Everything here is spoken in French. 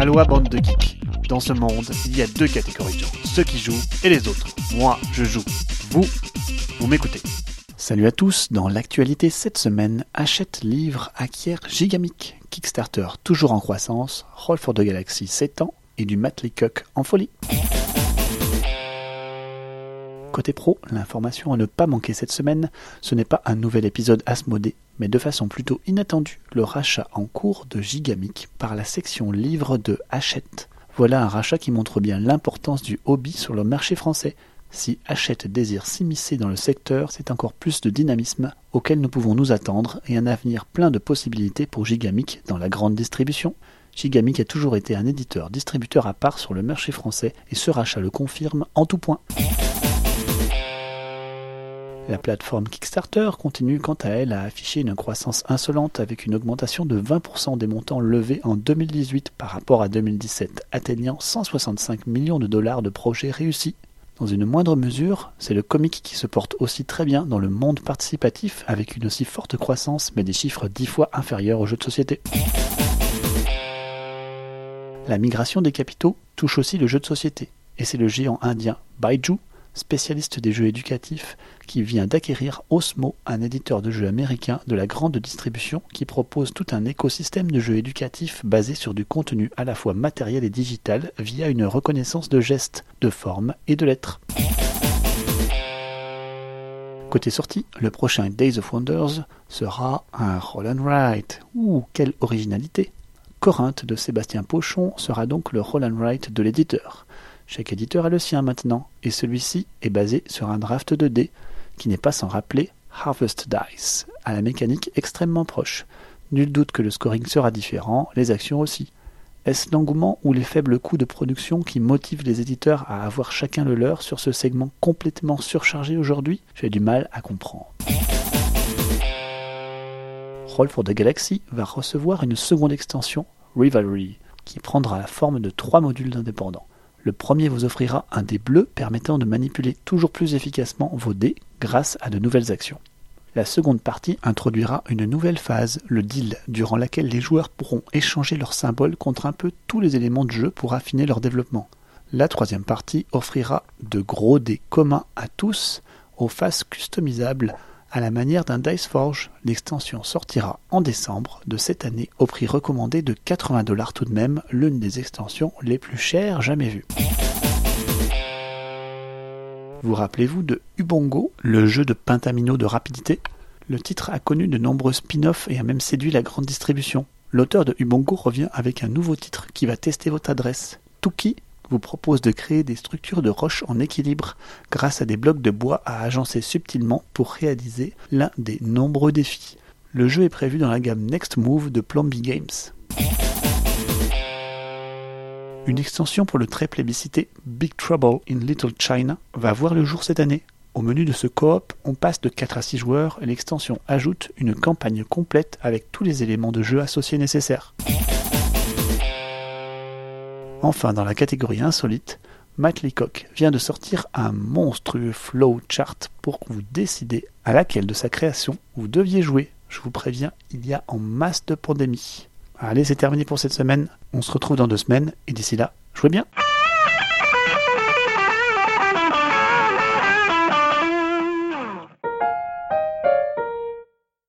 Aloha bande de geeks. Dans ce monde, il y a deux catégories de gens, ceux qui jouent et les autres. Moi, je joue. Vous, vous m'écoutez. Salut à tous, dans l'actualité cette semaine, achète, livre, acquiert Gigamic, Kickstarter toujours en croissance, Roll for the Galaxy 7 ans et du Matt Leacock en folie. Côté pro, l'information à ne pas manquer cette semaine, ce n'est pas un nouvel épisode Asmodée, mais de façon plutôt inattendue, le rachat en cours de Gigamic par la section livre de Hachette. Voilà un rachat qui montre bien l'importance du hobby sur le marché français. Si Hachette désire s'immiscer dans le secteur, c'est encore plus de dynamisme auquel nous pouvons nous attendre et un avenir plein de possibilités pour Gigamic dans la grande distribution. Gigamic a toujours été un éditeur distributeur à part sur le marché français et ce rachat le confirme en tout point. La plateforme Kickstarter continue quant à elle à afficher une croissance insolente avec une augmentation de 20% des montants levés en 2018 par rapport à 2017, atteignant 165 millions de dollars de projets réussis. Dans une moindre mesure, c'est le comic qui se porte aussi très bien dans le monde participatif avec une aussi forte croissance mais des chiffres dix fois inférieurs aux jeux de société. La migration des capitaux touche aussi le jeu de société, et c'est le géant indien Baiju spécialiste des jeux éducatifs, qui vient d'acquérir Osmo, un éditeur de jeux américain de la grande distribution qui propose tout un écosystème de jeux éducatifs basé sur du contenu à la fois matériel et digital via une reconnaissance de gestes, de formes et de lettres. Côté sortie, le prochain Days of Wonders sera un Roll and Write. Ouh, quelle originalité Corinthe de Sébastien Pochon sera donc le Roll and Write de l'éditeur. Chaque éditeur a le sien maintenant, et celui-ci est basé sur un draft de dés, qui n'est pas sans rappeler Harvest Dice, à la mécanique extrêmement proche. Nul doute que le scoring sera différent, les actions aussi. Est-ce l'engouement ou les faibles coûts de production qui motivent les éditeurs à avoir chacun le leur sur ce segment complètement surchargé aujourd'hui? J'ai du mal à comprendre. Roll for the Galaxy va recevoir une seconde extension, Rivalry, qui prendra la forme de trois modules indépendants. Le premier vous offrira un dé bleu permettant de manipuler toujours plus efficacement vos dés grâce à de nouvelles actions. La seconde partie introduira une nouvelle phase, le deal, durant laquelle les joueurs pourront échanger leurs symboles contre un peu tous les éléments de jeu pour affiner leur développement. La troisième partie offrira de gros dés communs à tous aux faces customisables à la manière d'un Dice Forge, l'extension sortira en décembre de cette année au prix recommandé de 80 dollars tout de même, l'une des extensions les plus chères jamais vues. Vous rappelez-vous de Ubongo, le jeu de pentamino de rapidité? Le titre a connu de nombreux spin-offs et a même séduit la grande distribution. L'auteur de Ubongo revient avec un nouveau titre qui va tester votre adresse. Tuki vous propose de créer des structures de roches en équilibre grâce à des blocs de bois à agencer subtilement pour réaliser l'un des nombreux défis. Le jeu est prévu dans la gamme Next Move de Plomby Games. Une extension pour le très plébiscité Big Trouble in Little China va voir le jour cette année. Au menu de ce coop, on passe de 4 à 6 joueurs et l'extension ajoute une campagne complète avec tous les éléments de jeu associés nécessaires. Enfin, dans la catégorie insolite, Matt Leacock vient de sortir un monstrueux flow chart pour que vous décidez à laquelle de sa création vous deviez jouer. Je vous préviens, il y a en masse de pandémies. Allez, c'est terminé pour cette semaine. On se retrouve dans deux semaines et d'ici là, jouez bien.